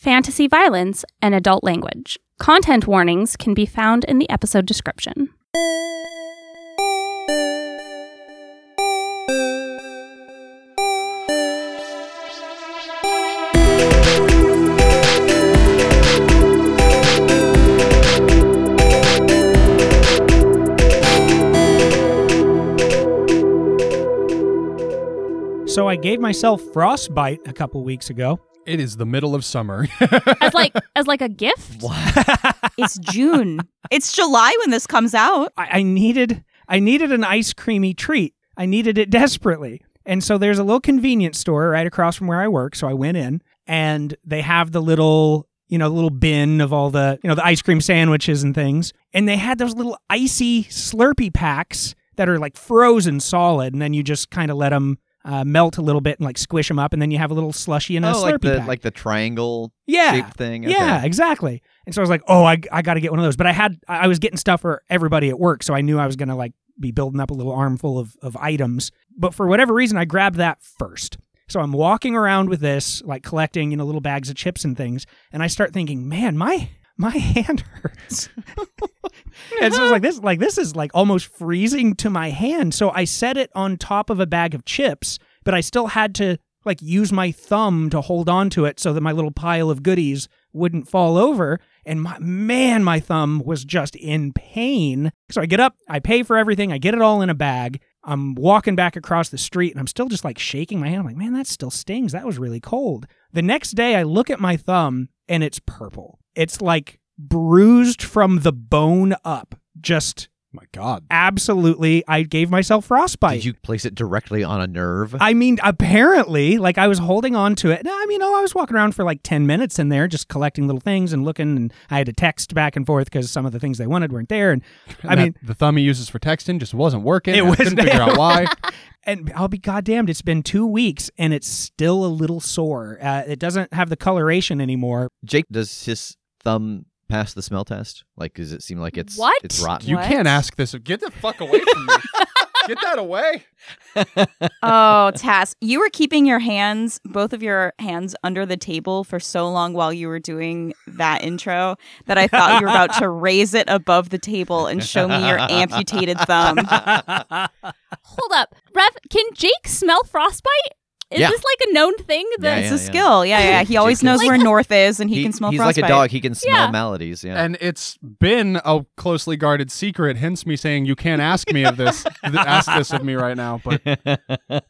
fantasy violence, and adult language. Content warnings can be found in the episode description. So I gave myself frostbite a couple weeks ago. It is the middle of summer. As like as like a gift? It's June. it's July when this comes out. I, I needed I needed an ice creamy treat. I needed it desperately. And so there's a little convenience store right across from where I work. So I went in and they have the little you know, the little bin of all the, you know, the ice cream sandwiches and things. And they had those little icy Slurpee packs that are like frozen solid. And then you just kind of let them uh, melt a little bit and like squish them up. And then you have a little slushy in a oh, Slurpee like the pack. like the triangle yeah. shaped thing. Okay. Yeah, exactly. And so I was like, oh, I, I got to get one of those. But I had, I was getting stuff for everybody at work. So I knew I was going to like be building up a little armful of, of items. But for whatever reason, I grabbed that first. So I'm walking around with this, like collecting, you know, little bags of chips and things. And I start thinking, man, my, my hand hurts. and so I was like, this, like, this is like almost freezing to my hand. So I set it on top of a bag of chips, but I still had to like use my thumb to hold on to it so that my little pile of goodies wouldn't fall over. And my, man, my thumb was just in pain. So I get up, I pay for everything, I get it all in a bag. I'm walking back across the street and I'm still just like shaking my hand. I'm like, man, that still stings. That was really cold. The next day, I look at my thumb and it's purple. It's like bruised from the bone up. Just My God. absolutely, I gave myself frostbite. Did you place it directly on a nerve? I mean, apparently, like I was holding on to it. I mean, oh, I was walking around for like 10 minutes in there just collecting little things and looking. And I had to text back and forth because some of the things they wanted weren't there. And I And mean, the thumb he uses for texting just wasn't working. It I was couldn't figure out why. and I'll be goddamned, it's been two weeks and it's still a little sore. Uh, it doesn't have the coloration anymore. Jake, does his thumb pass the smell test? Like, does it seem like it's What? it's rotten? You What? can't ask this. Get the fuck away from me. Get that away. Oh, Tass, you were keeping your hands, both of your hands, under the table for so long while you were doing that intro that I thought you were about to raise it above the table and show me your amputated thumb. Hold up. Rev, can Jake smell frostbite? Is Yeah. this like a known thing? Yeah, That It's yeah, a skill. Yeah, yeah. He always Jake knows is- where north is and he, He- can smell He's frostbite. like a dog. He can smell Yeah. maladies. Yeah. And it's been a closely guarded secret, hence me saying you can't ask me of this. th- ask this of me right now. But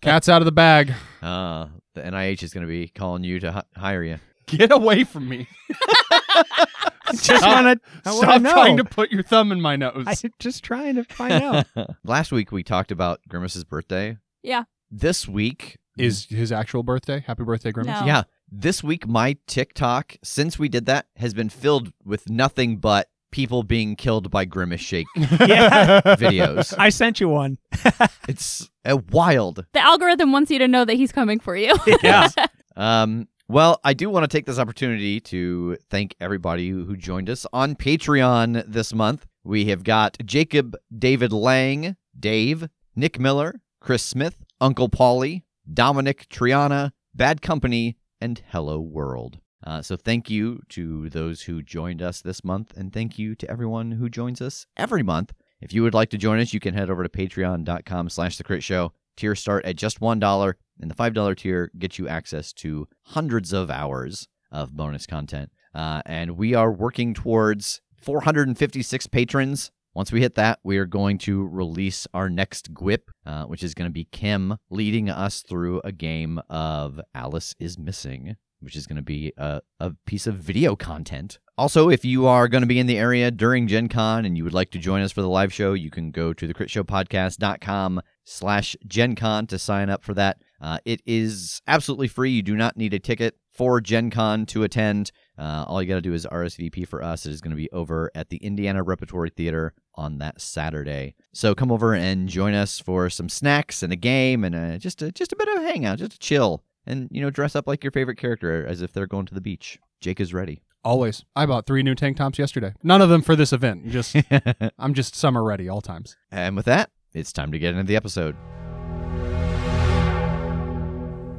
cat's out of the bag. uh, the NIH is going to be calling you to hi- hire you. Get away from me. just want to I want Stop know. trying to put your thumb in my nose. I'm just trying to find out. Last week we talked about Grimace's birthday. Yeah. This week Is his actual birthday? Happy birthday, Grimace. No. Yeah. This week, my TikTok, since we did that, has been filled with nothing but people being killed by Grimace Shake yeah. videos. I sent you one. It's uh, wild. The algorithm wants you to know that he's coming for you. Yeah. Um, well, I do want to take this opportunity to thank everybody who who joined us on Patreon this month. We have got Jacob David Lang, Dave, Nick Miller, Chris Smith, Uncle Paulie, Dominic Triana, Bad Company, and Hello World. Uh, so thank you to those who joined us this month, and thank you to everyone who joins us every month. If you would like to join us, you can head over to patreon.com slash the crit show. Tiers start at just $1, and the $5 tier gets you access to hundreds of hours of bonus content. Uh, and we are working towards 456 patrons. Once we hit that, we are going to release our next GWIP, uh, which is going to be Kim leading us through a game of Alice is Missing, which is going to be a, a piece of video content. Also, if you are going to be in the area during Gen Con and you would like to join us for the live show, you can go to thecritshowpodcast.com slash Gen Con to sign up for that. Uh, it is absolutely free. You do not need a ticket for Gen Con to attend. Uh, all you got to do is RSVP for us. It is going to be over at the Indiana Repertory Theater on that Saturday. So come over and join us for some snacks and a game and uh just a, just a bit of a hangout, just a chill, and you know dress up like your favorite character as if they're going to the beach. Jake is ready. Always. I bought three new tank tops yesterday. None of them for this event. Just I'm just summer ready all times. and with that, it's time to get into the episode.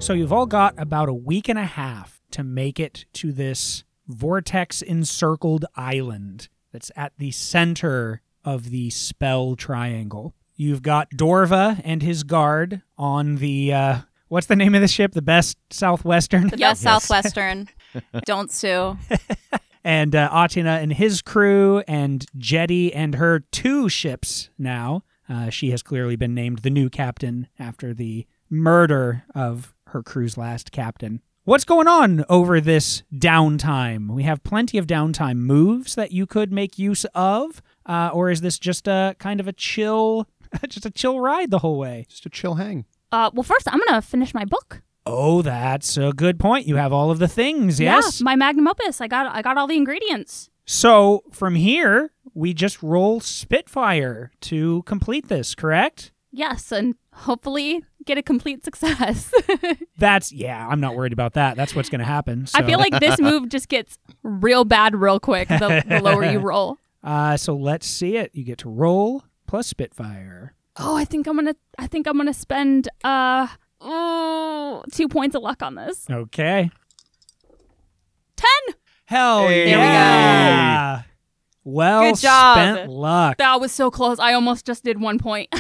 So you've all got about a week and a half to make it to this vortex encircled island that's at the center of the spell triangle. You've got Dorva and his guard on the uh what's the name of the ship? The best southwestern. The best Southwestern. Don't sue. and uh, Atina and his crew, and Jetty and her two ships now. Uh, she has clearly been named the new captain after the murder of her crew's last captain. What's going on over this downtime? We have plenty of downtime moves that you could make use of, uh, or is this just a kind of a chill, just a chill ride the whole way? Just a chill hang. Uh, well, first, I'm going to finish my book. Oh, that's a good point. You have all of the things, yes? Yeah, my magnum opus. I got I got all the ingredients. So from here, we just roll Spitfire to complete this, correct? Yes, and hopefully get a complete success. That's yeah. I'm not worried about that. That's what's going to happen. I feel like this move just gets real bad real quick the, the lower you roll. Uh, so let's see it. You get to roll plus Spitfire. Oh, I think I'm gonna. I think I'm gonna spend uh oh, two points of luck on this. Okay. Ten. Hell Hey. There we go. yeah. Well Good job. spent luck. That was so close. I almost just did one point.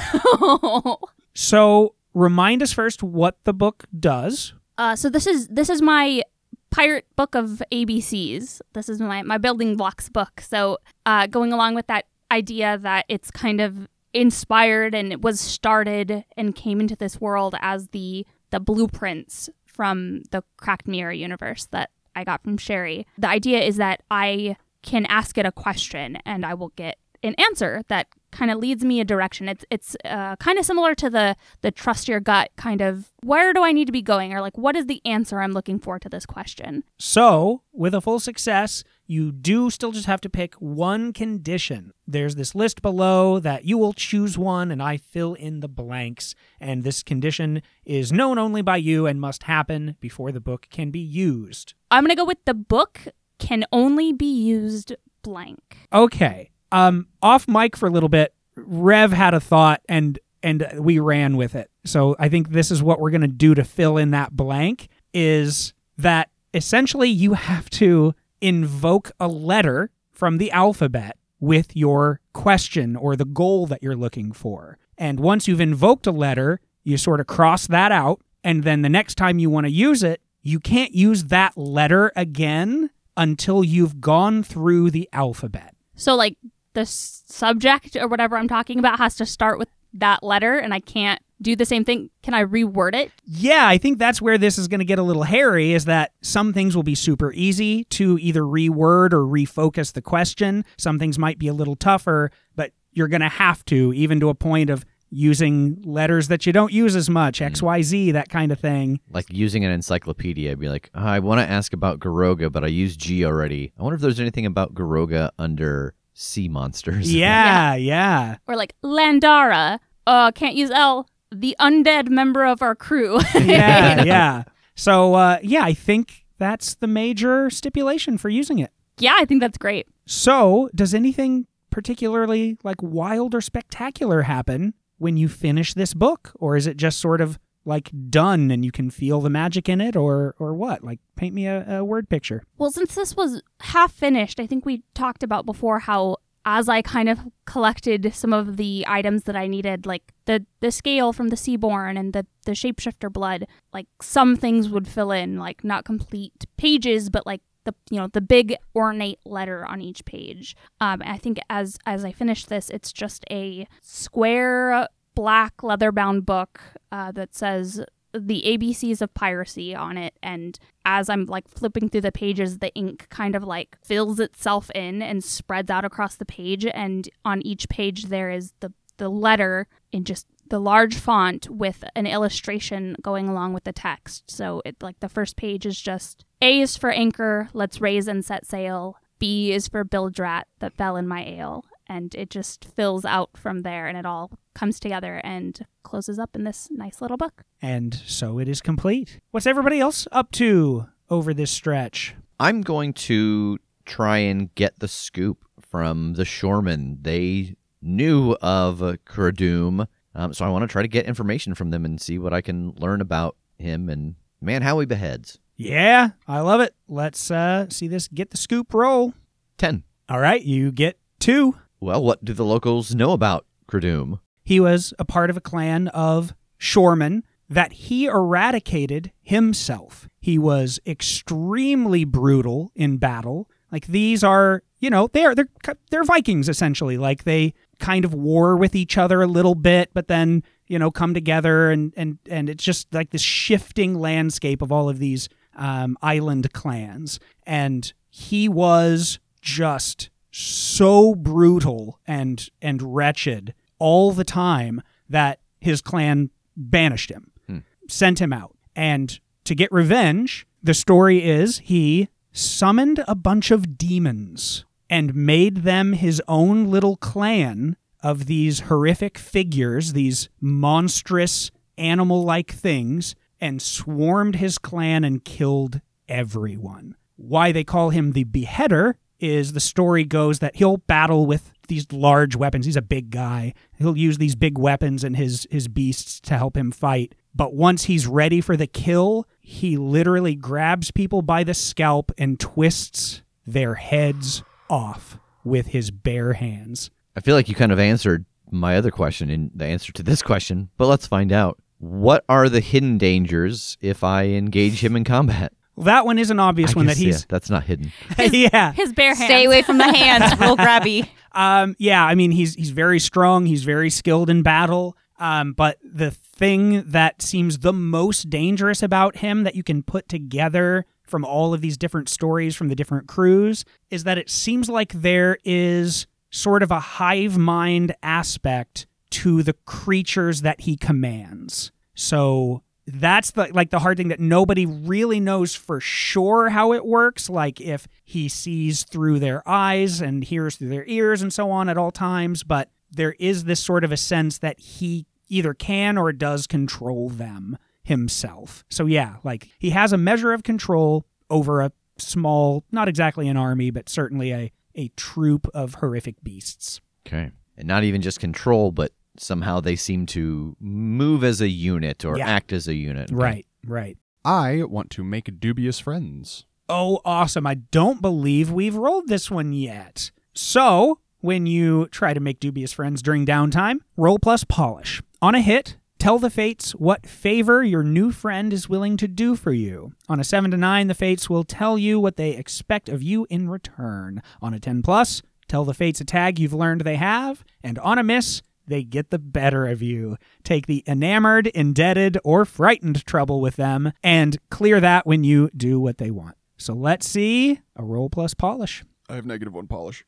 So remind us first what the book does. uh, so this is this is my pirate book of ABCs. This is my my building blocks book. So uh, going along with that idea that it's kind of inspired and it was started and came into this world as the the blueprints from the cracked mirror universe that I got from Sherry. The idea is that I can ask it a question and I will get an answer that kind of leads me a direction. It's it's uh, kind of similar to the the trust your gut kind of where do I need to be going or like what is the answer I'm looking for to this question. So, with a full success, you do still just have to pick one condition. There's this list below that you will choose one, and I fill in the blanks. And this condition is known only by you and must happen before the book can be used. I'm gonna go with the book can only be used blank. Okay. Um, off mic for a little bit. Rev had a thought, and and we ran with it. So I think this is what we're gonna do to fill in that blank. Is that essentially you have to invoke a letter from the alphabet with your question or the goal that you're looking for. And once you've invoked a letter, you sort of cross that out. And then the next time you want to use it, you can't use that letter again until you've gone through the alphabet. So like the s- subject or whatever I'm talking about has to start with that letter and I can't do the same thing. Can I reword it? Yeah, I think that's where this is going to get a little hairy is that some things will be super easy to either reword or refocus the question. Some things might be a little tougher, but you're going to have to, even to a point of using letters that you don't use as much, XYZ, that kind of thing. Like using an encyclopedia, be like, oh, I want to ask about Garoga, but I used G already. I wonder if there's anything about Garoga under sea monsters. Yeah, yeah. Or like Landara, uh can't use L, the undead member of our crew. Yeah, yeah. So, uh, yeah, I think that's the major stipulation for using it. yeah, I think that's great. So, does anything particularly like wild or spectacular happen when you finish this book? Or is it just sort of like done and you can feel the magic in it or or what? Like paint me a, a word picture. Well, since this was half finished, I think we talked about before how as I kind of collected some of the items that I needed, like the the scale from the Seaborn and the the shapeshifter blood, like some things would fill in, like not complete pages, but like the you know the big ornate letter on each page. Um, I think as as I finish this, it's just a square black leather bound book uh, that says the ABCs of piracy on it. And as I'm like flipping through the pages, the ink kind of like fills itself in and spreads out across the page. And on each page, there is the, the letter in just the large font with an illustration going along with the text. So it like the first page is just A is for anchor, let's raise and set sail. B is for bilge rat that fell in my ale and it just fills out from there and it all comes together and closes up in this nice little book. And so it is complete. What's everybody else up to over this stretch? I'm going to try and get the scoop from the shoremen. They knew of Kradum, um, so I want to try to get information from them and see what I can learn about him and man how he beheads. Yeah, I love it. Let's uh, see this get the scoop roll. 10. All right, you get two. Well, what do the locals know about Kradum? He was a part of a clan of shoremen that he eradicated himself. He was extremely brutal in battle. Like these are, you know, they're they're they're Vikings essentially. Like they kind of war with each other a little bit, but then you know come together and and and it's just like this shifting landscape of all of these um, island clans. And he was just so brutal and and wretched all the time that his clan banished him, Hmm. sent him out. And to get revenge, the story is he summoned a bunch of demons and made them his own little clan of these horrific figures, these monstrous animal like things, and swarmed his clan and killed everyone. Why they call him the beheader is the story goes that he'll battle with these large weapons. He's a big guy. He'll use these big weapons and his his beasts to help him fight. But once he's ready for the kill, he literally grabs people by the scalp and twists their heads off with his bare hands. I feel like you kind of answered my other question in the answer to this question, but let's find out. What are the hidden dangers if I engage him in combat? Well, That one is an obvious I one that guess, yeah, he's that's not hidden. yeah. His bare hands. Stay away from the hands, real grabby. Um, yeah, I mean he's he's very strong. He's very skilled in battle. Um, but the thing that seems the most dangerous about him that you can put together from all of these different stories from the different crews is that it seems like there is sort of a hive mind aspect to the creatures that he commands. So that's the like the hard thing that nobody really knows for sure how it works like if he sees through their eyes and hears through their ears and so on at all times but there is this sort of a sense that he either can or does control them himself so yeah like he has a measure of control over a small not exactly an army but certainly a a troop of horrific beasts Okay. And not even just control, but somehow they seem to move as a unit or Yeah. act as a unit. Okay. right right I want to make dubious friends. Oh, awesome. I don't believe we've rolled this one yet. So, when you try to make dubious friends during downtime, roll plus polish. On a hit, tell the fates what favor your new friend is willing to do for you. On a 7 to 9, the fates will tell you what they expect of you in return. On a 10 plus, tell the fates a tag you've learned they have. And on a miss, they get the better of you. Take the enamored, indebted, or frightened trouble with them and clear that when you do what they want. So let's see a roll plus polish. I have negative one polish.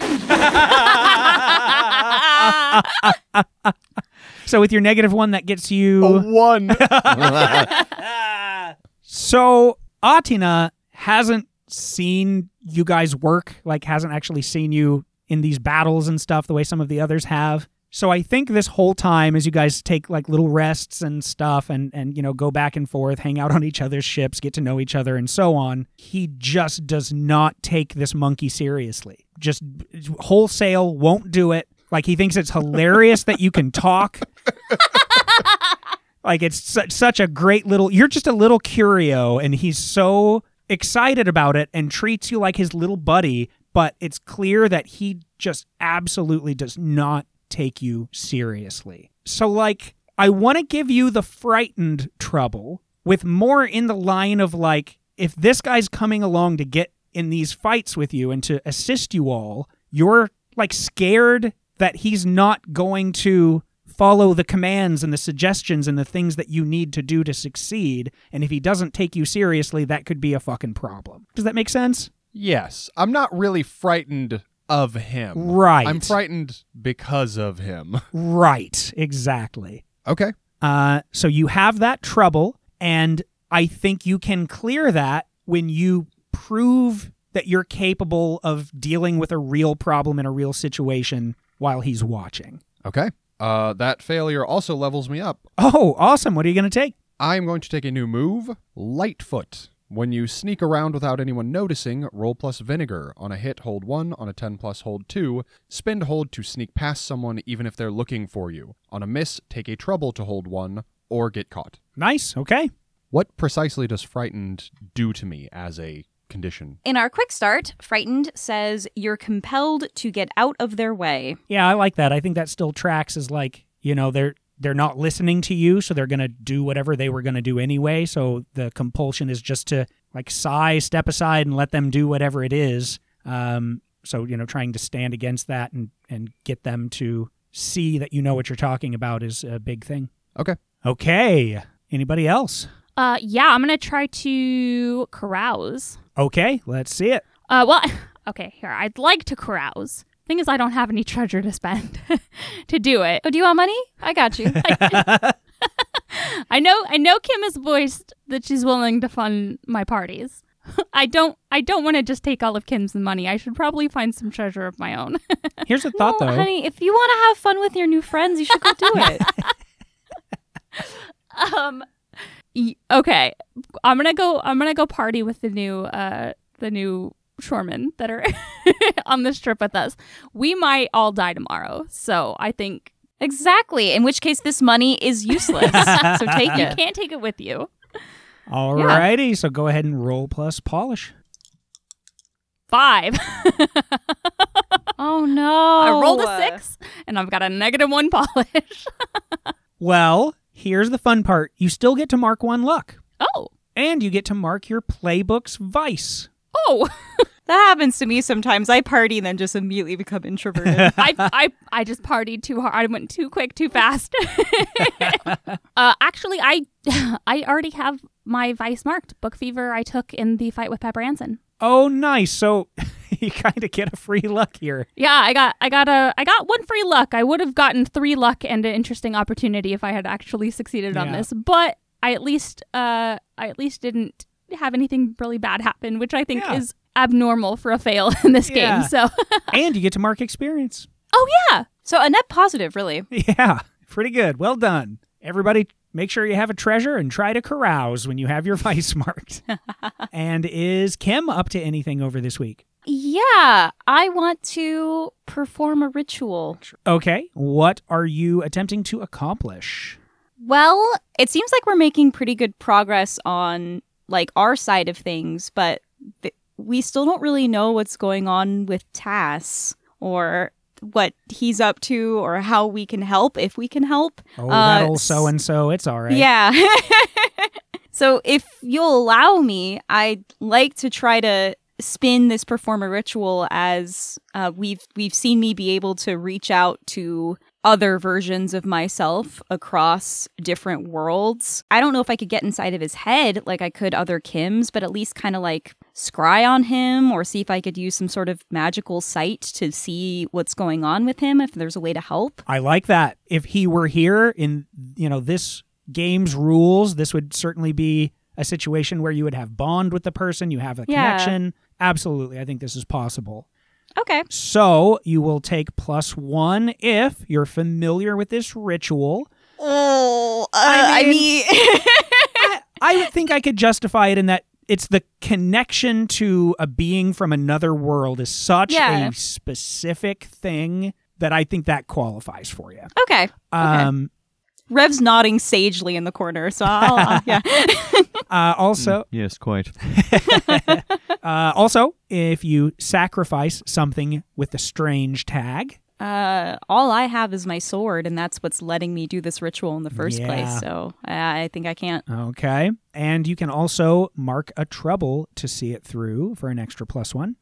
So with your negative one, that gets you. one. So Atina hasn't seen you guys work, like hasn't actually seen you in these battles and stuff the way some of the others have. So I think this whole time as you guys take like little rests and stuff and and you know go back and forth, hang out on each other's ships, get to know each other and so on, he just does not take this monkey seriously. Just wholesale won't do it. Like he thinks it's hilarious that you can talk Like it's such such a great little. You're just a little curio, and he's so excited about it and treats you like his little buddy. But it's clear that he just absolutely does not take you seriously. So like, I want to give you the frightened trouble with more in the line of like, if this guy's coming along to get in these fights with you and to assist you all, you're like scared that he's not going to follow the commands and the suggestions and the things that you need to do to succeed. And if he doesn't take you seriously, that could be a fucking problem. Does that make sense? Yes, I'm not really frightened of him. Right. I'm frightened because of him. Right, exactly. Okay. Uh, so you have that trouble, and I think you can clear that when you prove that you're capable of dealing with a real problem in a real situation while he's watching. Okay. Uh, that failure also levels me up. Oh, awesome. What are you going to take? I'm going to take a new move, Lightfoot. When you sneak around without anyone noticing, roll plus vinegar. On a hit, hold 1. On a 10 plus, hold 2. Spend hold to sneak past someone even if they're looking for you. On a miss, take a trouble to hold 1 or get caught. Nice. Okay. What precisely does frightened do to me as a condition? In our quick start, Frightened says you're compelled to get out of their way. Yeah, I like that. I think that still tracks as like, you know, they're they're not listening to you, so they're going to do whatever they were going to do anyway. So the compulsion is just to like sigh, step aside, and let them do whatever it is. Um, so you know, trying to stand against that and and get them to see that you know what you're talking about is a big thing. Okay. Okay. Anybody else? Uh, yeah, I'm gonna try to carouse. Okay, let's see it. Uh, well, okay, here. I'd like to carouse. Thing is, I don't have any treasure to spend to do it. Oh, do you want money? I got you. I know, I know. Kim has voiced that she's willing to fund my parties. I don't, I don't want to just take all of Kim's money. I should probably find some treasure of my own. Here's a thought no, though. honey, if you want to have fun with your new friends, you should go do it. um, okay, I'm gonna go. I'm gonna go party with the new, uh, the new shoremen that are on this trip with us. We might all die tomorrow, so I think exactly. In which case, this money is useless. so take you can't take it with you. Alrighty, so go ahead and roll plus polish. Five. Oh no! I rolled a six, and I've got a negative one polish. Well, here's the fun part. You still get to mark one luck. oh, And you get to mark your playbook's vice. Oh. That happens to me sometimes. I party and then just immediately become introverted. I, I I just partied too hard. I went too quick, too fast. uh, actually, I I already have my vice marked. Book fever. I took in the fight with Pepper Anson. Oh, nice. So you kind of get a free luck here. Yeah, I got I got a I got one free luck. I would have gotten three luck and an interesting opportunity if I had actually succeeded on this. But I at least uh I at least didn't have anything really bad happen, which I think Yeah. is abnormal for a fail in this Yeah. game. So and you get to mark experience. Oh yeah. so a net positive, really. Yeah, pretty good. Well done. Everybody, make sure you have a treasure and try to carouse when you have your vice marked. and is Kim up to anything over this week? Yeah, I want to perform a ritual. Okay. What are you attempting to accomplish? Well, it seems like we're making pretty good progress on like our side of things, but th- we still don't really know what's going on with Tass or what he's up to or how we can help if we can help. Oh, Uh, that old so and so. It's all right. Yeah. so if you'll allow me, I'd like to try to spin this performer ritual as uh, we've we've seen me be able to reach out to other versions of myself across different worlds. I don't know if I could get inside of his head like I could other Kims, but at least kind of like scry on him or see if I could use some sort of magical sight to see what's going on with him if there's a way to help. I like that. If he were here in, you know, this game's rules, this would certainly be a situation where you would have bond with the person, you have a Yeah. connection. Absolutely. I think this is possible. Okay. So you will take plus one if you're familiar with this ritual. Oh, I I mean- mean, I, I think I could justify it in that it's the connection to a being from another world is such Yeah. a specific thing that I think that qualifies for you. okay. Um, Rev's nodding sagely in the corner, so I'll, uh, yeah. Uh, also, Yes, quite. Uh, also, if you sacrifice something with the strange tag, Uh, all I have is my sword, and that's what's letting me do this ritual in the first Yeah. place. So I, I think I can't. okay, and you can also mark a trouble to see it through for an extra plus one.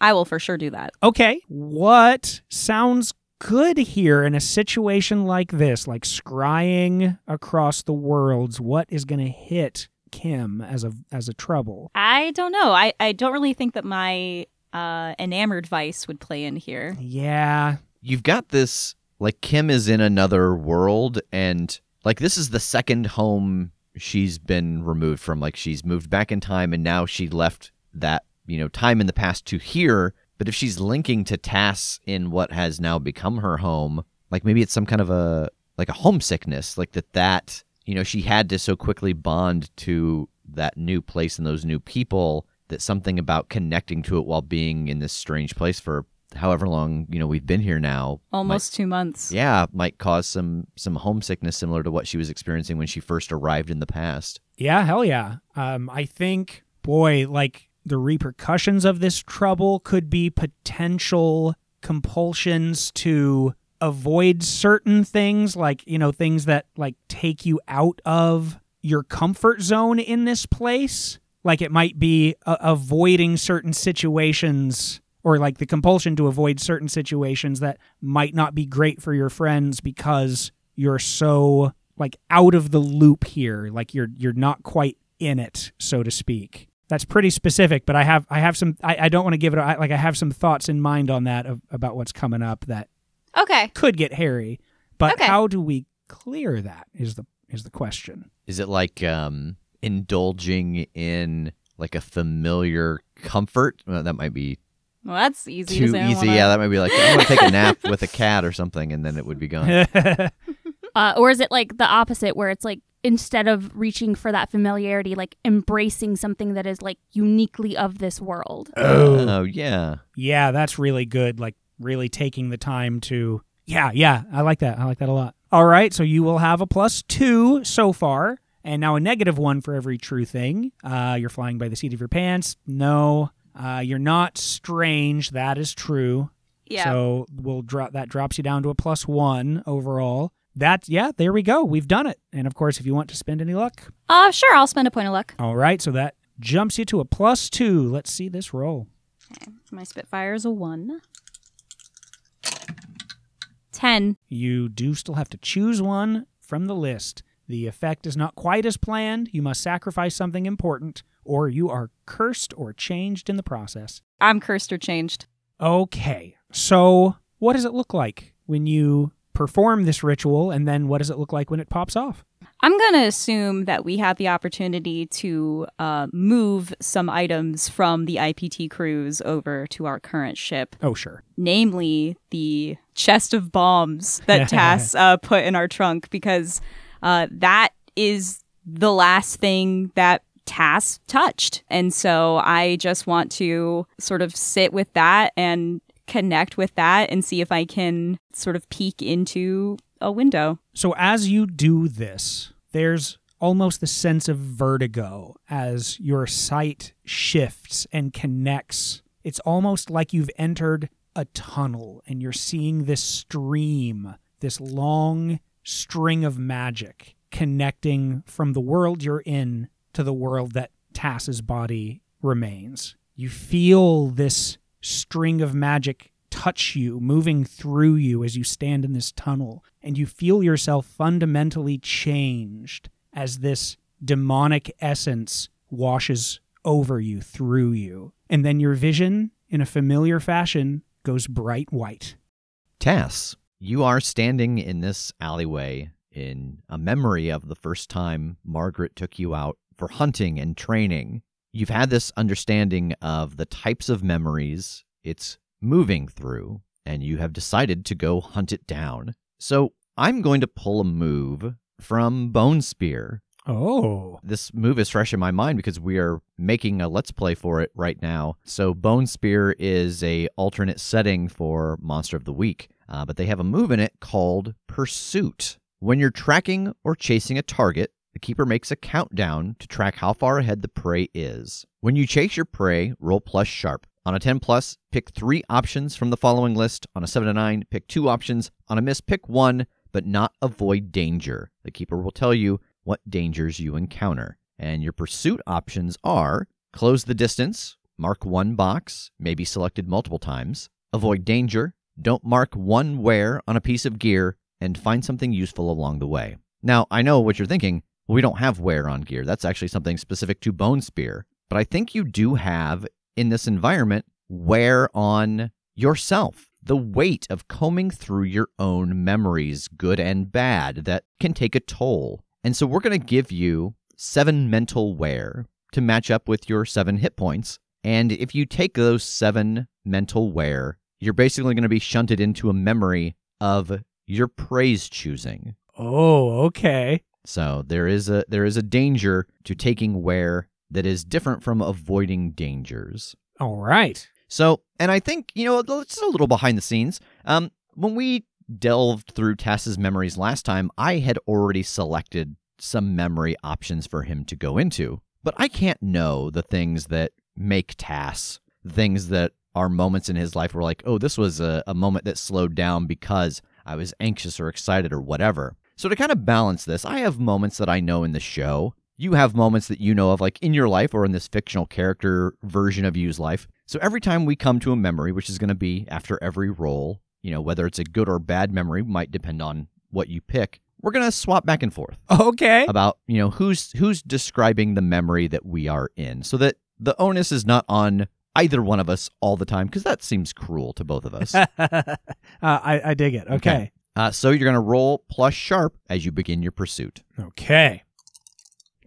I will for sure do that. Okay, what sounds good here in a situation like this, like scrying across the worlds? What is going to hit Kim as a as a trouble? I don't know. I, I don't really think that my uh, enamored vice would play in here. Yeah, You've got this like Kim is in another world and like this is the second home she's been removed from. Like she's moved back in time and now she left that, you know, time in the past to here. But if she's linking to tasks in what has now become her home, like maybe it's some kind of a like a homesickness, like that that, you know, she had to so quickly bond to that new place and those new people that something about connecting to it while being in this strange place for however long you know we've been here now Almost two months. yeah might cause some some homesickness similar to what she was experiencing when she first arrived in the past yeah, hell yeah. Um, I think, boy, like the repercussions of this trouble could be potential compulsions to avoid certain things, like you know things that like take you out of your comfort zone in this place. Like it might be uh, avoiding certain situations or like the compulsion to avoid certain situations that might not be great for your friends because you're so like out of the loop here like you're you're not quite in it so to speak that's pretty specific but i have i have some i, I don't want to give it I, like i have some thoughts in mind on that of, about what's coming up that Okay. could get hairy but Okay. how do we clear that is the is the question is it like um indulging in like a familiar comfort well, that might be Well, that's easy. too to say. I easy wanna- yeah that might be like i want to take a nap with a cat or something and then it would be gone Uh, or is it like the opposite, where it's like instead of reaching for that familiarity, like embracing something that is like uniquely of this world? oh yeah yeah that's really good like really taking the time to yeah yeah i like that i like that a lot all right so you will have a plus two so far and now a negative one for every true thing uh, you're flying by the seat of your pants no uh, you're not strange that is true Yeah. so we'll drop that drops you down to a plus one overall that yeah there we go we've done it and of course if you want to spend any luck uh, sure. I'll spend a point of luck. all right so that jumps you to a plus two let's see this roll okay. My Spitfire is a one. Ten. You do still have to choose one from the list. The effect is not quite as planned. You must sacrifice something important, or you are cursed or changed in the process. I'm cursed or changed. Okay, so what does it look like when you perform this ritual, and then what does it look like when it pops off? I'm going to assume that we have the opportunity to uh, move some items from the IPT cruise over to our current ship, Oh, sure. namely the chest of bombs that Tass uh, put in our trunk, because uh, that is the last thing that Tass touched. And so I just want to sort of sit with that and connect with that and see if I can sort of peek into a window. So as you do this, there's almost the sense of vertigo as your sight shifts and connects. It's almost like you've entered a tunnel and you're seeing this stream, this long string of magic connecting from the world you're in to the world that Tass's body remains. You feel this string of magic touch you, moving through you as you stand in this tunnel, and you feel yourself fundamentally changed as this demonic essence washes over you, through you. And then your vision, in a familiar fashion, goes bright white. Tass, you are standing in this alleyway in a memory of the first time Margaret took you out for hunting and training. You've had this understanding of the types of memories it's moving through, and you have decided to go hunt it down. So I'm going to pull a move from Bone Spear. Oh. This move is fresh in my mind because we are making a let's play for it right now. So Bone Spear is a alternate setting for Monster of the Week, uh, but they have a move in it called Pursuit. When you're tracking or chasing a target, the keeper makes a countdown to track how far ahead the prey is. When you chase your prey, roll plus sharp. On a 10 plus, pick three options from the following list. On a 7 to 9, pick two options. On a miss, pick one, but not avoid danger. The keeper will tell you what dangers you encounter. And your pursuit options are close the distance, mark one box, may be selected multiple times, avoid danger, don't mark one wear on a piece of gear, and find something useful along the way. Now, I know what you're thinking. We don't have wear on gear. That's actually something specific to Bone Spear. But I think you do have in this environment wear on yourself. The weight of combing through your own memories, good and bad, that can take a toll. And so we're going to give you seven mental wear to match up with your seven hit points. And if you take those seven mental wear, you're basically going to be shunted into a memory of your prey's choosing. Oh, okay. So there is a there is a danger to taking wear that is different from avoiding dangers. All right. So, and I think you know it's a little behind the scenes. Um, when we delved through Tass's memories last time, I had already selected some memory options for him to go into, but I can't know the things that make Tass things that are moments in his life where like, oh, this was a, a moment that slowed down because I was anxious or excited or whatever. So to kind of balance this, I have moments that I know in the show. You have moments that you know of, like in your life or in this fictional character version of you's life. So every time we come to a memory, which is going to be after every roll, you know, whether it's a good or bad memory might depend on what you pick. We're going to swap back and forth Okay. about, you know, who's who's describing the memory that we are in so that the onus is not on either one of us all the time because that seems cruel to both of us. uh, I, I dig it. Okay. Uh, so you're going to roll plus sharp as you begin your pursuit. Okay.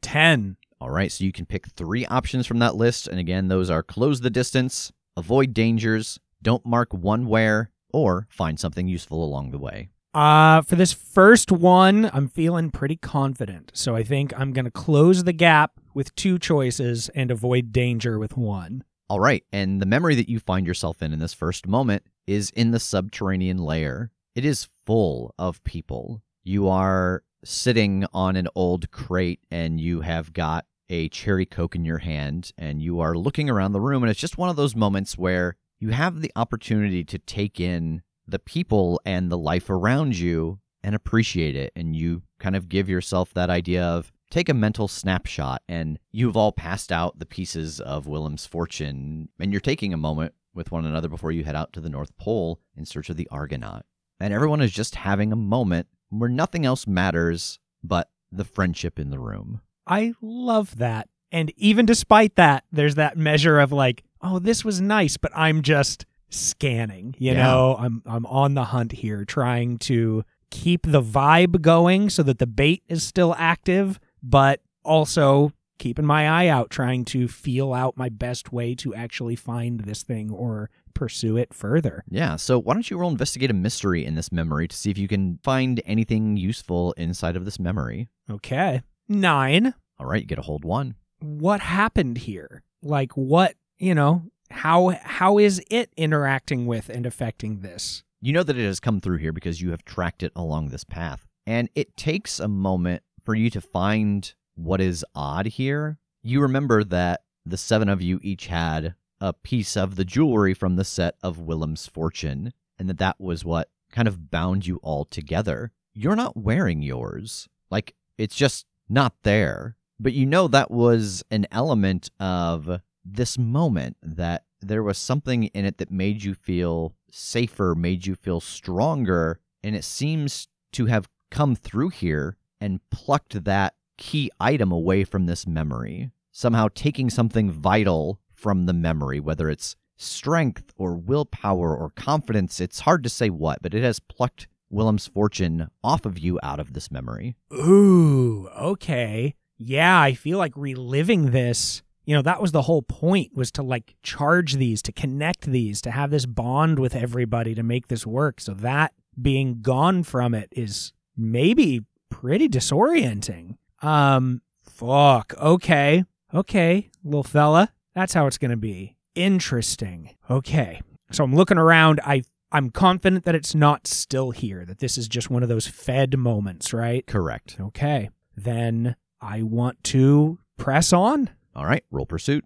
10. All right, so you can pick three options from that list. And again, those are close the distance, avoid dangers, don't mark one wear, or find something useful along the way. Uh, for this first one, I'm feeling pretty confident. So I think I'm going to close the gap with two choices and avoid danger with one. All right, and the memory that you find yourself in in this first moment is in the subterranean lair. It is full of people. You are sitting on an old crate and you have got a cherry coke in your hand and you are looking around the room and it's just one of those moments where you have the opportunity to take in the people and the life around you and appreciate it and you kind of give yourself that idea of take a mental snapshot and you've all passed out the pieces of Willem's fortune and you're taking a moment with one another before you head out to the North Pole in search of the Argonaut. And everyone is just having a moment where nothing else matters but the friendship in the room. I love that. And even despite that, there's that measure of like, oh, this was nice, but I'm just scanning. You Yeah. know, I'm I'm on the hunt here, trying to keep the vibe going so that the bait is still active, but also keeping my eye out, trying to feel out my best way to actually find this thing or pursue it further. Yeah, so why don't you roll investigate a mystery in this memory to see if you can find anything useful inside of this memory? Okay. Nine. All right, you get a hold one. what happened here like what you know how how is it interacting with and affecting this You know that it has come through here because you have tracked it along this path. And it takes a moment for you to find what is odd here. You remember that the seven of you each had a piece of the jewelry from the set of Willem's fortune, and that that was what kind of bound you all together. You're not wearing yours. Like, it's just not there. But you know that was an element of this moment that there was something in it that made you feel safer, made you feel stronger, and it seems to have come through here and plucked that key item away from this memory. Somehow taking something vital from the memory, whether it's strength or willpower or confidence, it's hard to say what, but it has plucked Willem's fortune off of you out of this memory. ooh okay yeah i feel like reliving this you know that was the whole point was to like charge these to connect these to have this bond with everybody to make this work so that being gone from it is maybe pretty disorienting um fuck okay okay little fella that's how it's gonna be interesting okay so i'm looking around i I'm confident that it's not still here, that this is just one of those fed moments, right? Correct. Okay. Then I want to press on. All right, roll pursuit.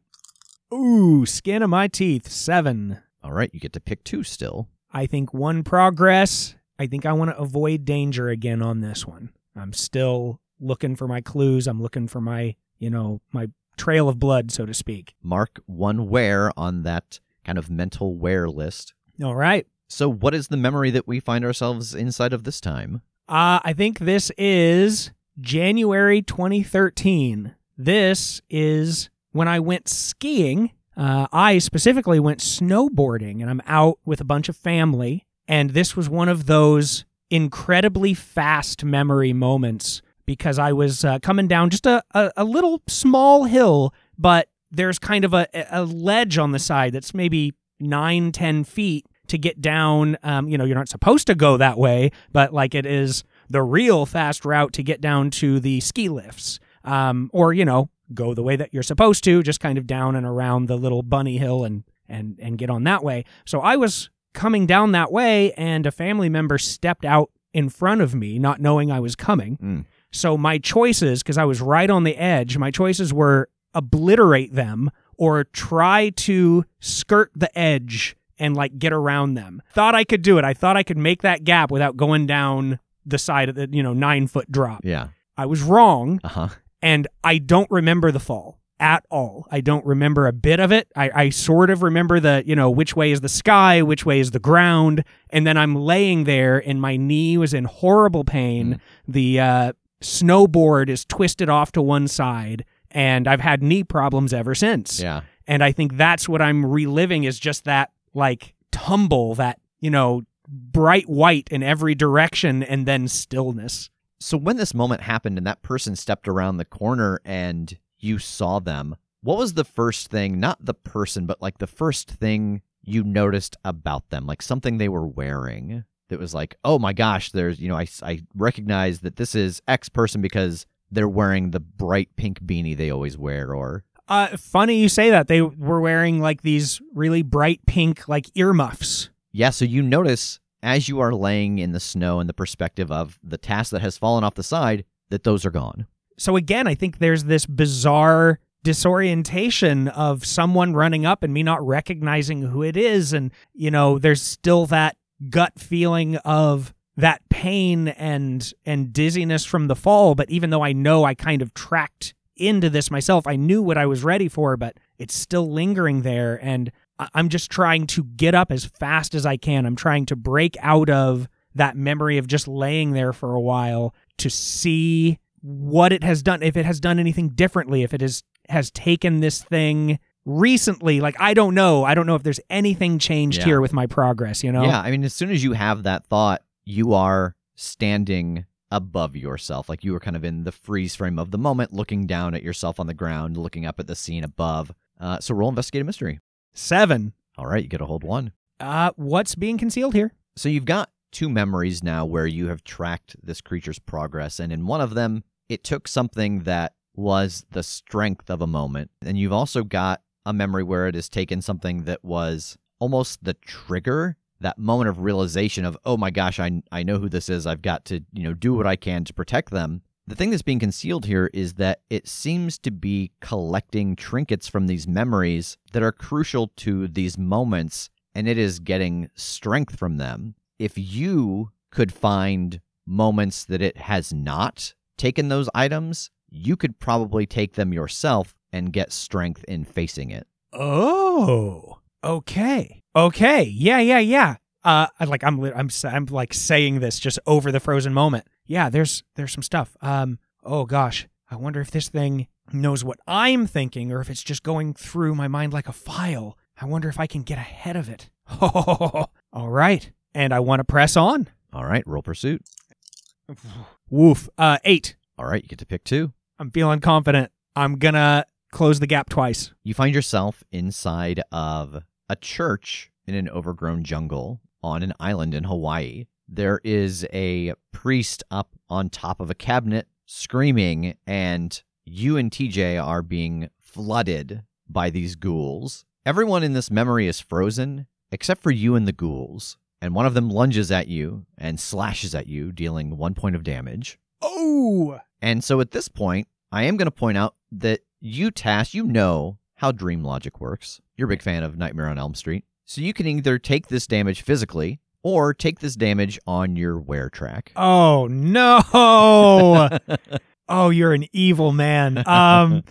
Ooh, skin of my teeth, seven. All right, you get to pick two still. I think one progress. I think I want to avoid danger again on this one. I'm still looking for my clues. I'm looking for my, you know, my trail of blood, so to speak. Mark one wear on that kind of mental wear list. All right. So, what is the memory that we find ourselves inside of this time? Uh, I think this is January 2013. This is when I went skiing. Uh, I specifically went snowboarding, and I'm out with a bunch of family. And this was one of those incredibly fast memory moments because I was uh, coming down just a, a, a little small hill, but there's kind of a, a ledge on the side that's maybe nine, ten feet to get down. Um, you know, you're not supposed to go that way, but like it is the real fast route to get down to the ski lifts. Um, or, you know, go the way that you're supposed to, just kind of down and around the little bunny hill and and and get on that way. So I was coming down that way and a family member stepped out in front of me, not knowing I was coming. Mm. So my choices, because I was right on the edge, my choices were obliterate them or try to skirt the edge and like get around them. Thought I could do it. I thought I could make that gap without going down the side of the, you know, nine foot drop. Yeah. I was wrong Uh huh. and I don't remember the fall at all. I don't remember a bit of it. I, I sort of remember the, you know, which way is the sky, which way is the ground. And then I'm laying there and my knee was in horrible pain. The uh, snowboard is twisted off to one side. And I've had knee problems ever since. Yeah. And I think that's what I'm reliving is just that like tumble, that, you know, bright white in every direction and then stillness. So, when this moment happened and that person stepped around the corner and you saw them, what was the first thing, not the person, but like the first thing you noticed about them? Like something they were wearing that was like, oh my gosh, there's, you know, I, I recognize that this is X person because they're wearing the bright pink beanie they always wear, or Uh, funny you say that. They were wearing like these really bright pink like earmuffs. Yeah, so you notice as you are laying in the snow in the perspective of the task that has fallen off the side that those are gone. So again, I think there's this bizarre disorientation of someone running up and me not recognizing who it is and you know, there's still that gut feeling of that pain and and dizziness from the fall, but even though I know I kind of tracked into this myself, I knew what I was ready for, but it's still lingering there and I'm just trying to get up as fast as I can. I'm trying to break out of that memory of just laying there for a while to see what it has done, if it has done anything differently, if it has has taken this thing recently. Like I don't know. I don't know if there's anything changed Yeah. here with my progress, you know? Yeah, I mean, as soon as you have that thought, you are standing above yourself. Like you were kind of in the freeze frame of the moment, looking down at yourself on the ground, looking up at the scene above. Uh, so roll investigate a mystery. Seven. All right, you get a hold one. Uh what's being concealed here? So you've got two memories now where you have tracked this creature's progress, and in one of them, it took something that was the strength of a moment, and you've also got a memory where it has taken something that was almost the trigger, that moment of realization of, oh my gosh, I I know who this is. I've got to you know do what I can to protect them. The thing that's being concealed here is that it seems to be collecting trinkets from these memories that are crucial to these moments, and it is getting strength from them. If you could find moments that it has not taken those items, you could probably take them yourself and get strength in facing it. Oh. Okay. Okay. Yeah, yeah, yeah. Uh like I'm I'm I'm like saying this just over the frozen moment. Yeah, there's there's some stuff. Um oh gosh. I wonder if this thing knows what I'm thinking or if it's just going through my mind like a file. I wonder if I can get ahead of it. All right. And I want to press on. All right, roll pursuit. Woof. Uh 8. All right, you get to pick two. I'm feeling confident. I'm going to close the gap twice. You find yourself inside of a church in an overgrown jungle on an island in Hawaii. There is a priest up on top of a cabinet screaming, and you and TJ are being flooded by these ghouls. Everyone in this memory is frozen except for you and the ghouls. and one of them lunges at you and slashes at you, dealing one point of damage. Oh, And so at this point, I am going to point out that you, Tass, you know how dream logic works. You're a big fan of Nightmare on Elm Street. So you can either take this damage physically or take this damage on your wear track. oh no! oh, you're an evil man. Um,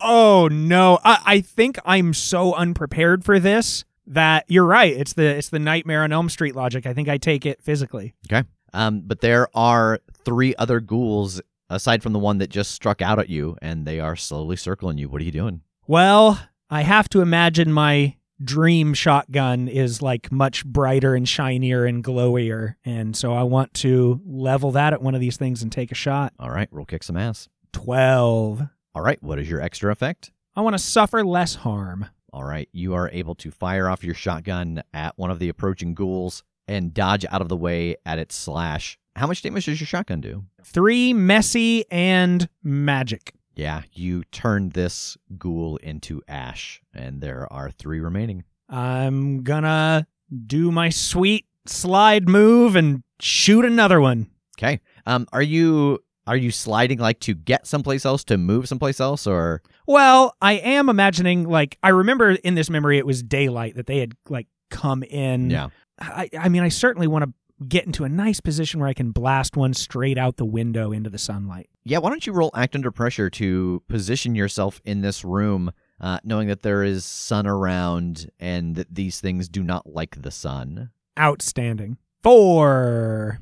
oh no! I, I think I'm so unprepared for this that you're right. It's the it's the Nightmare on Elm Street logic. I think I take it physically. Okay. Um, but there are three other ghouls aside from the one that just struck out at you, and they are slowly circling you. What are you doing? Well, I have to imagine my dream shotgun is like much brighter and shinier and glowier, and so I want to level that at one of these things and take a shot. All right, roll kick some ass. Twelve. All right, what is your extra effect? I want to suffer less harm. All right, you are able to fire off your shotgun at one of the approaching ghouls and dodge out of the way at its slash. How much damage does your shotgun do? Three messy and magic. Yeah, you turn this ghoul into ash, and there are three remaining. I'm gonna do my sweet slide move and shoot another one. Okay. Um, are you are you sliding like to get someplace else to move someplace else, or Well, I am imagining like I remember in this memory it was daylight that they had like come in. yeah? I, I mean, I certainly want to get into a nice position where I can blast one straight out the window into the sunlight. Yeah, why don't you roll act under pressure to position yourself in this room, uh, knowing that there is sun around and that these things do not like the sun? Outstanding. Four.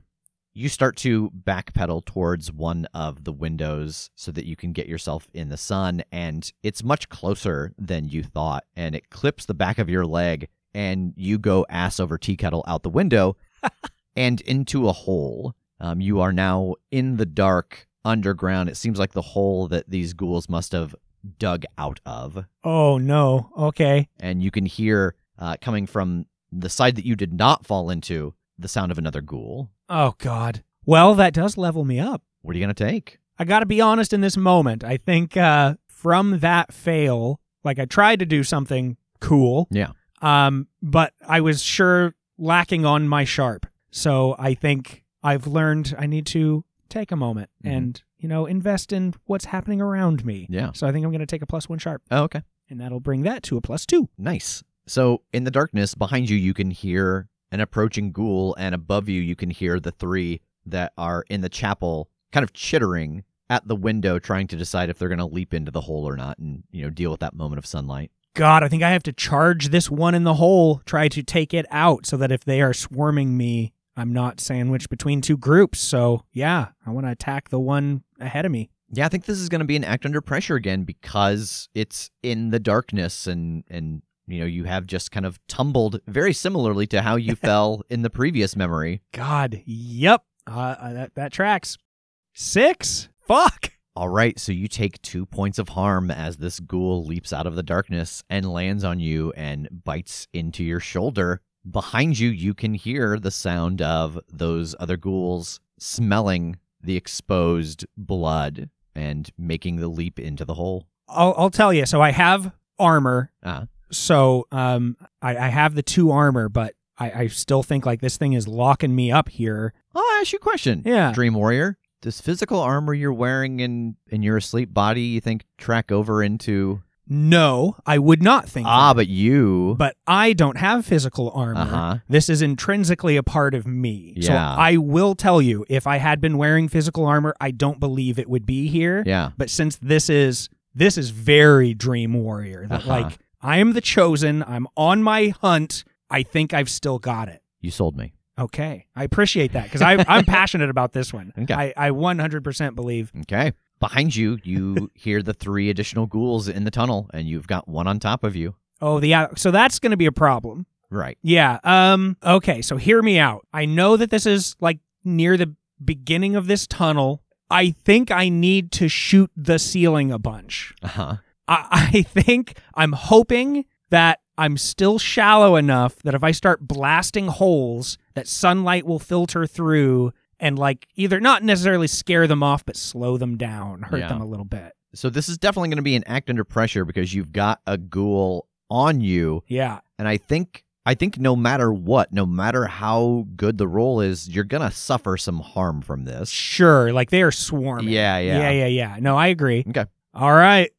You start to backpedal towards one of the windows so that you can get yourself in the sun, and it's much closer than you thought, and it clips the back of your leg, and you go ass over tea kettle out the window and into a hole. Um, you are now in the dark underground. It seems like the hole that these ghouls must have dug out of. Oh no. Okay. And you can hear uh, coming from the side that you did not fall into the sound of another ghoul. Oh God. Well, that does level me up. What are you going to take? I got to be honest in this moment. I think uh, from that fail, like I tried to do something cool, Yeah. Um, but I was sure lacking on my sharp. So I think I've learned I need to take a moment Mhm. and you know invest in what's happening around me. Yeah. So I think I'm going to take a plus one sharp, Oh, okay. and that'll bring that to a plus two. Nice. So in the darkness behind you, you can hear an approaching ghoul, and above you, you can hear the three that are in the chapel kind of chittering at the window, trying to decide if they're going to leap into the hole or not and, you know, deal with that moment of sunlight. God, I think I have to charge this one in the hole, try to take it out so that if they are swarming me, I'm not sandwiched between two groups. So, yeah, I want to attack the one ahead of me. Yeah, I think this is going to be an act under pressure again because it's in the darkness and and you know you have just kind of tumbled very similarly to how you fell in the previous memory. God, yep. Uh, uh, that, that tracks. Six? Fuck. All right, so you take two points of harm as this ghoul leaps out of the darkness and lands on you and bites into your shoulder. Behind you, you can hear the sound of those other ghouls smelling the exposed blood and making the leap into the hole. I'll, I'll tell you. So I have armor. Ah. So um, I, I have the two armor, but I, I still think like this thing is locking me up here. I'll ask you a question. Yeah. Dream Warrior, does physical armor you're wearing in in your asleep body you think track over into No, I would not think. ah, that. but you but I don't have physical armor. Uh-huh. This is intrinsically a part of me. So Yeah. I will tell you, if I had been wearing physical armor, I don't believe it would be here. yeah But since this is this is very Dream Warrior, that Uh-huh. like I am the chosen, I'm on my hunt. I think I've still got it. you sold me. Okay, I appreciate that because I'm passionate about this one. Okay. I, I 100% believe. Okay. Behind you, you hear the three additional ghouls in the tunnel, and you've got one on top of you. Oh, the uh, so that's going to be a problem. Right. Yeah. Um. Okay. So hear me out. I know that this is like near the beginning of this tunnel. I think I need to shoot the ceiling a bunch. Uh huh. I, I think I'm hoping that I'm still shallow enough that if I start blasting holes, that sunlight will filter through and like either not necessarily scare them off, but slow them down, hurt Yeah. them a little bit. So this is definitely going to be an act under pressure because you've got a ghoul on you, Yeah. and I think I think no matter what, no matter how good the roll is, you're gonna suffer some harm from this. Sure, like they are swarming. Yeah, yeah. yeah, yeah, yeah. No, I agree. Okay. All right.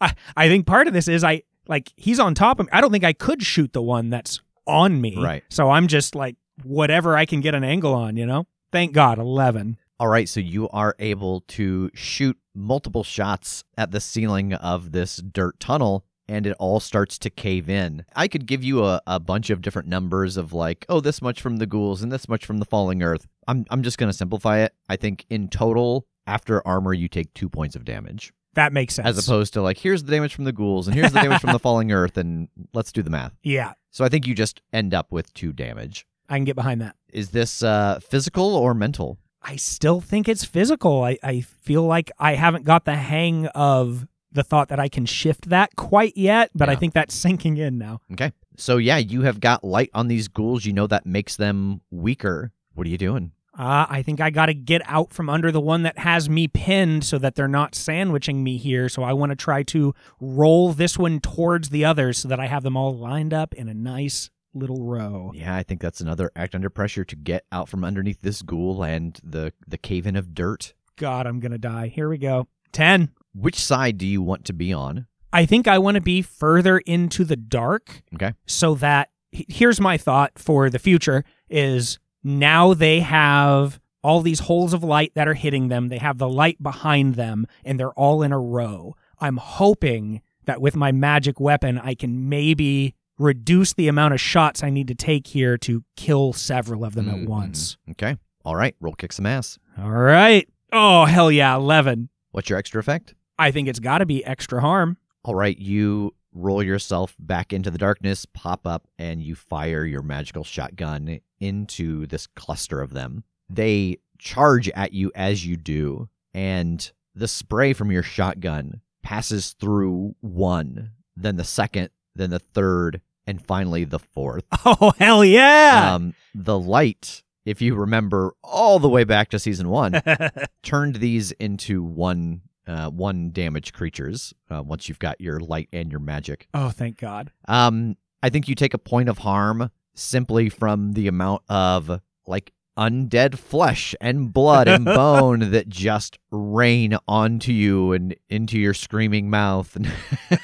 I I think part of this is I like he's on top of me. I don't think I could shoot the one that's on me. Right. So I'm just like whatever I can get an angle on. You know. Thank God, eleven. All right, so you are able to shoot multiple shots at the ceiling of this dirt tunnel, and it all starts to cave in. I could give you a, a bunch of different numbers of like, oh, this much from the ghouls and this much from the falling earth. I'm, I'm just going to simplify it. I think in total, after armor, you take two points of damage, That makes sense. as opposed to like, here's the damage from the ghouls and here's the damage from the falling earth, and let's do the math. yeah, So I think you just end up with two damage. I can get behind that. Is this uh, physical or mental? I still think it's physical. I, I feel like I haven't got the hang of the thought that I can shift that quite yet, but I think that's sinking in now. Okay. So yeah, you have got light on these ghouls. You know that makes them weaker. What are you doing? Uh, I think I got to get out from under the one that has me pinned so that they're not sandwiching me here. So I want to try to roll this one towards the others so that I have them all lined up in a nice little row. Yeah, I think that's another act under pressure to get out from underneath this ghoul and the the cave in of dirt. God, I'm going to die. Here we go. 10. Which side do you want to be on? I think I want to be further into the dark Okay. so that here's my thought for the future is now they have all these holes of light that are hitting them they have the light behind them and they're all in a row i'm hoping that with my magic weapon i can maybe reduce the amount of shots i need to take here to kill several of them Mhm. at once Okay. All right. Roll kick some ass. all right oh hell yeah 11 What's your extra effect? i think it's got to be extra harm All right. You roll yourself back into the darkness, pop up, and you fire your magical shotgun into this cluster of them. They charge at you as you do, and the spray from your shotgun passes through one, then the second, then the third, and finally the fourth. oh hell yeah Um, the light, if you remember all the way back to season one, turned these into one uh, one damage creatures uh, once you've got your light and your magic. oh thank god Um, I think you take a point of harm simply from the amount of like undead flesh and blood and bone that just rain onto you and into your screaming mouth.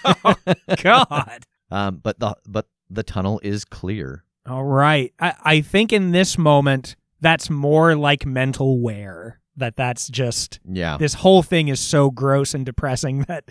god um, but the but the tunnel is clear. All right. I, I think in this moment, that's more like mental wear. That that's just Yeah, this whole thing is so gross and depressing that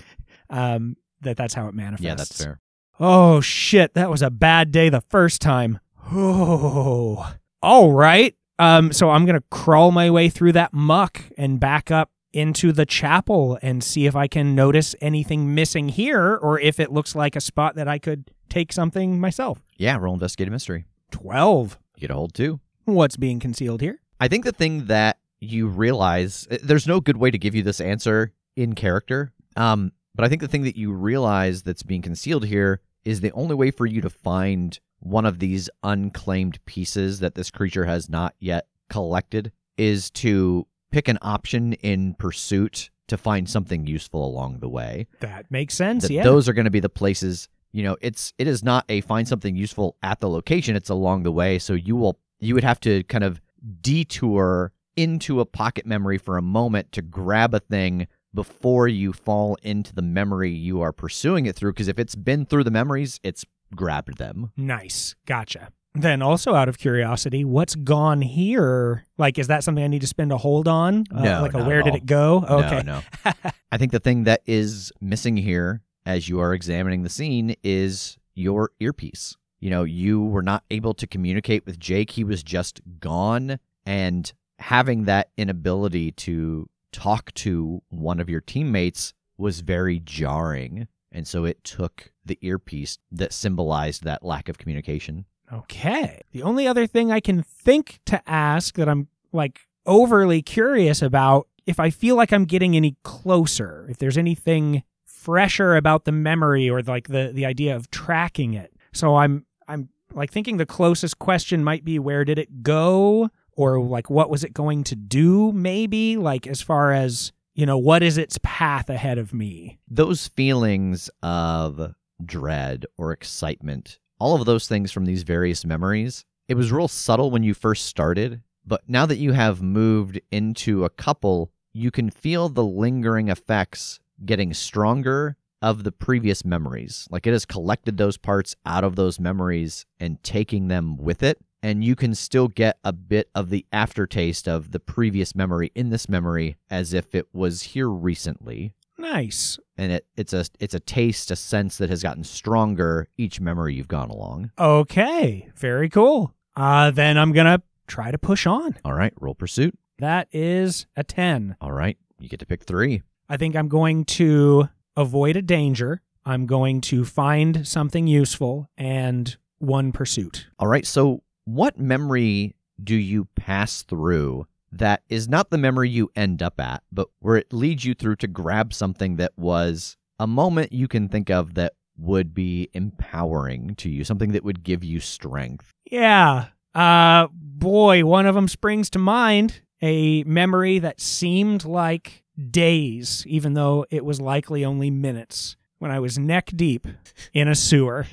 um that that's how it manifests. yeah, that's fair. Oh shit, that was a bad day the first time. Oh. All right. Um so I'm going to crawl my way through that muck and back up into the chapel and see if I can notice anything missing here or if it looks like a spot that I could take something myself. Yeah, roll investigate a mystery. 12. You get a hold too. What's being concealed here? I think the thing that you realize eh, there's no good way to give you this answer in character. Um, but I think the thing that you realize that's being concealed here is the only way for you to find one of these unclaimed pieces that this creature has not yet collected is to pick an option in pursuit to find something useful along the way That makes sense. that yeah. those are going to be the places you know it's it is not a find something useful at the location it's along the way so you will you would have to kind of detour into a pocket memory for a moment to grab a thing before you fall into the memory you are pursuing it through because if it's been through the memories it's grabbed them nice. Gotcha. Then, also out of curiosity, what's gone here? Like, is that something I need to spend a hold on? Uh, No, Like, a where did it go? Okay. no no i think the thing that is missing here as you are examining the scene is your earpiece you know you were not able to communicate with jake he was just gone and having that inability to talk to one of your teammates was very jarring and so it took the earpiece that symbolized that lack of communication Okay. The only other thing I can think to ask that I'm like overly curious about if I feel like I'm getting any closer, if there's anything fresher about the memory or like the the idea of tracking it. So I'm I'm like thinking the closest question might be where did it go or like what was it going to do maybe like as far as you know what is its path ahead of me. those feelings of dread or excitement all of those things from these various memories. It was real subtle when you first started, but now that you have moved into a couple, you can feel the lingering effects getting stronger of the previous memories. Like it has collected those parts out of those memories and taking them with it. And you can still get a bit of the aftertaste of the previous memory in this memory as if it was here recently. Nice. And it, it's a it's a taste, a sense that has gotten stronger each memory you've gone along. Okay. Very cool. Uh, then I'm going to try to push on. All right, roll pursuit. That is a 10. All right, you get to pick three. I think I'm going to avoid a danger. I'm going to find something useful and one pursuit. All right, so what memory do you pass through that is not the memory you end up at, but where it leads you through to grab something that was a moment you can think of that would be empowering to you, something that would give you strength? Yeah. Uh boy, one of them springs to mind, a memory that seemed like days even though it was likely only minutes when I was neck deep in a sewer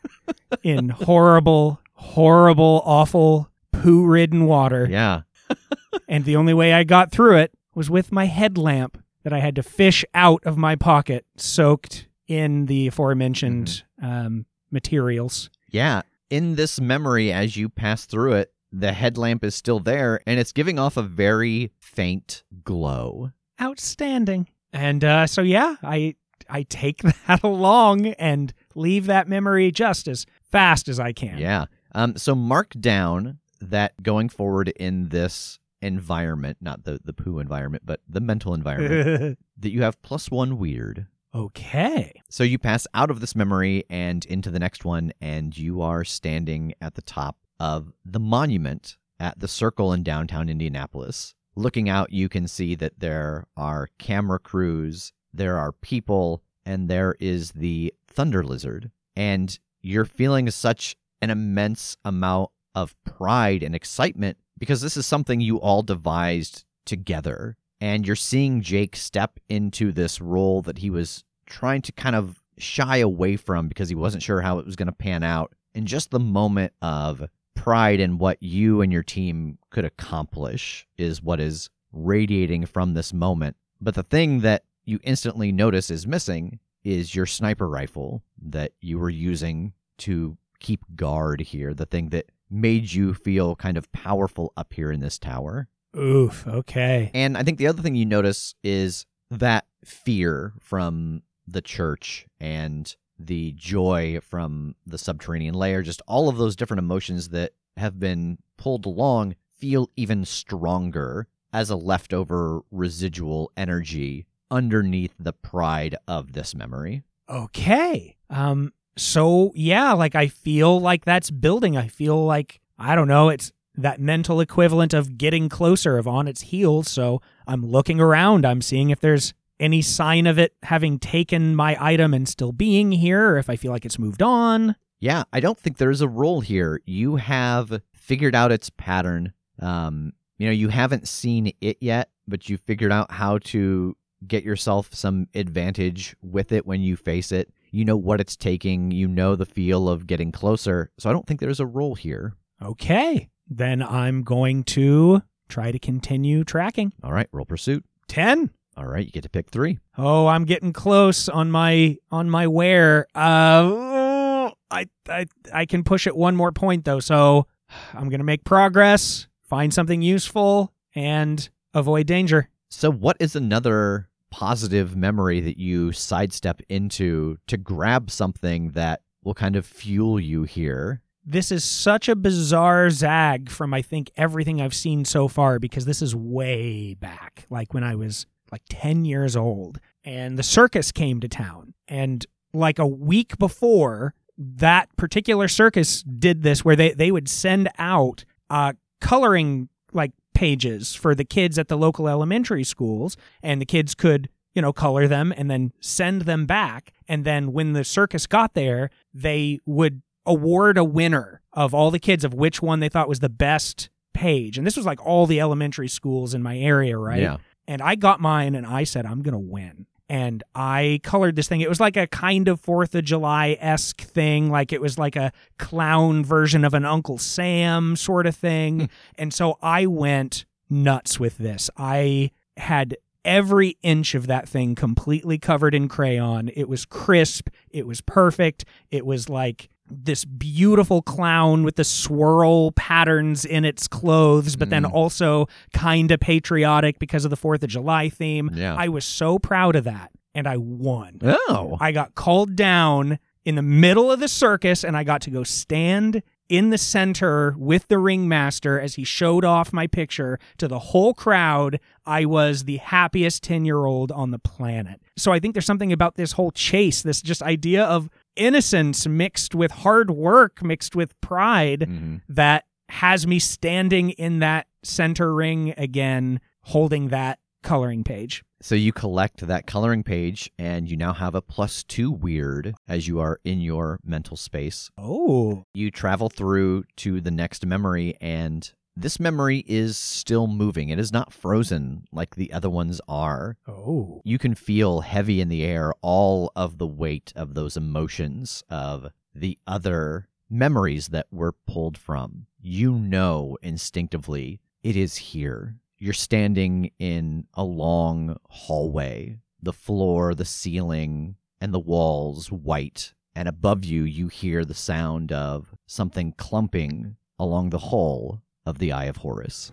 in horrible horrible awful poo-ridden water. Yeah. and the only way I got through it was with my headlamp that I had to fish out of my pocket, soaked in the aforementioned um, materials. Yeah. In this memory, as you pass through it, the headlamp is still there and it's giving off a very faint glow. Outstanding. And uh, so, yeah, I I take that along and leave that memory just as fast as I can. Yeah. Um, so mark down that going forward in this environment, not the, the poo environment, but the mental environment, that you have plus one weird. okay. So you pass out of this memory and into the next one, and you are standing at the top of the monument at the circle in downtown Indianapolis. Looking out, you can see that there are camera crews, there are people, and there is the Thunder Lizard. And you're feeling such an immense amount of pride and excitement because this is something you all devised together. And you're seeing Jake step into this role that he was trying to kind of shy away from because he wasn't sure how it was going to pan out. And just the moment of pride in what you and your team could accomplish is what is radiating from this moment. But the thing that you instantly notice is missing is your sniper rifle that you were using to keep guard here, the thing that made you feel kind of powerful up here in this tower. Oof. Okay. And I think the other thing you notice is that fear from the church and the joy from the subterranean lair, just all of those different emotions that have been pulled along feel even stronger as a leftover residual energy underneath the pride of this memory. Okay. Um. So yeah, like I feel like that's building. I feel like I don't know. It's that mental equivalent of getting closer, of on its heels. So I'm looking around. I'm seeing if there's any sign of it having taken my item and still being here, or if I feel like it's moved on. Yeah, I don't think there's a roll here. You have figured out its pattern. Um, you know, you haven't seen it yet, but you figured out how to get yourself some advantage with it when you face it. You know what it's taking, you know the feel of getting closer. So I don't think there's a roll here. Okay. Then I'm going to try to continue tracking. All right, roll pursuit. 10. All right, you get to pick three. Oh, I'm getting close on my on my wear. Uh I I I can push it one more point though. So I'm going to make progress, find something useful and avoid danger. So, what is another positive memory that you sidestep into to grab something that will kind of fuel you here? This is such a bizarre zag from I think everything I've seen so far because this is way back, like when I was like 10 years old and the circus came to town and like a week before that particular circus did this where they, they would send out uh, coloring like pages for the kids at the local elementary schools and the kids could you know color them and then send them back and then when the circus got there they would award a winner of all the kids of which one they thought was the best page and this was like all the elementary schools in my area right Yeah. and I got mine and I said, I'm going to win. And I colored this thing. It was like a kind of 4th of July esque thing. Like it was like a clown version of an Uncle Sam sort of thing. Hmm. and so I went nuts with this. I had every inch of that thing completely covered in crayon. It was crisp. It was perfect. It was like this beautiful clown with the swirl patterns in its clothes, but then Mm. also kind of patriotic because of the 4th of July theme. Yeah. I was so proud of that. And I won. Oh. I got called down in the middle of the circus and I got to go stand in the center with the ringmaster as he showed off my picture to the whole crowd. I was the happiest 10 year old on the planet. So I think there's something about this whole chase, this just idea of innocence mixed with hard work, mixed with pride Mhm. that has me standing in that center ring again, holding that coloring page. So you collect that coloring page, and you now have a plus two weird as you are in your mental space. Oh. You travel through to the next memory, and this memory is still moving. It is not frozen like the other ones are. Oh. You can feel heavy in the air all of the weight of those emotions of the other memories that were pulled from. You know instinctively it is here. You're standing in a long hallway, the floor, the ceiling, and the walls white. And above you, you hear the sound of something clumping along the hull of the Eye of Horus.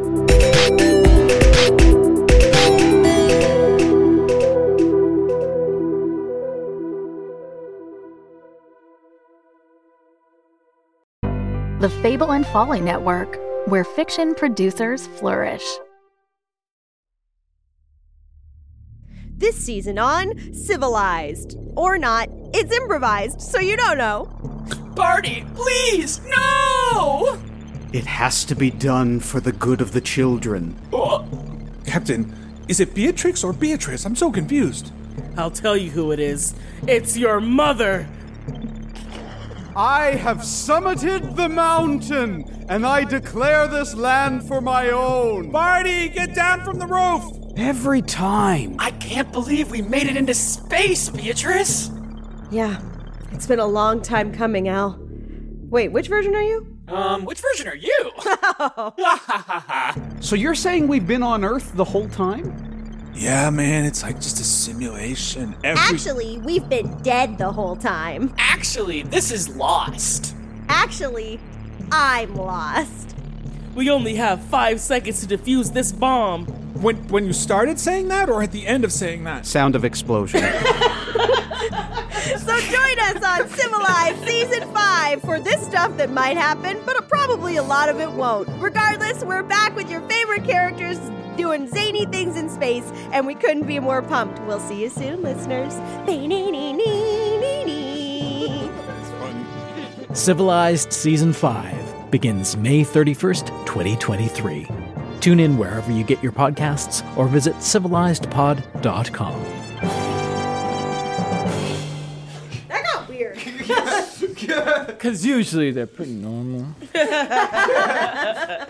Fable and Folly Network, where fiction producers flourish. This season on Civilized. Or not, it's improvised, so you don't know. Barty, please, no! It has to be done for the good of the children. Oh. Captain, is it Beatrix or Beatrice? I'm so confused. I'll tell you who it is. It's your mother. I have summited the mountain, and I declare this land for my own. Barty, get down from the roof! Every time. I can't believe we made it into space, Beatrice. Yeah, it's been a long time coming, Al. Wait, which version are you? Um, which version are you? So you're saying we've been on Earth the whole time? Yeah, man, it's like just a simulation. Every- Actually, we've been dead the whole time. Actually, this is lost. Actually, I'm lost. We only have five seconds to defuse this bomb. When when you started saying that, or at the end of saying that? Sound of explosion. So join us on Civilized Season 5 for this stuff that might happen, but probably a lot of it won't. Regardless, we're back with your favorite characters doing zany things in space, and we couldn't be more pumped. We'll see you soon, listeners. Civilized Season 5 begins May 31st, 2023. Tune in wherever you get your podcasts or visit civilizedpod.com. That got weird. Because usually they're pretty normal. yeah.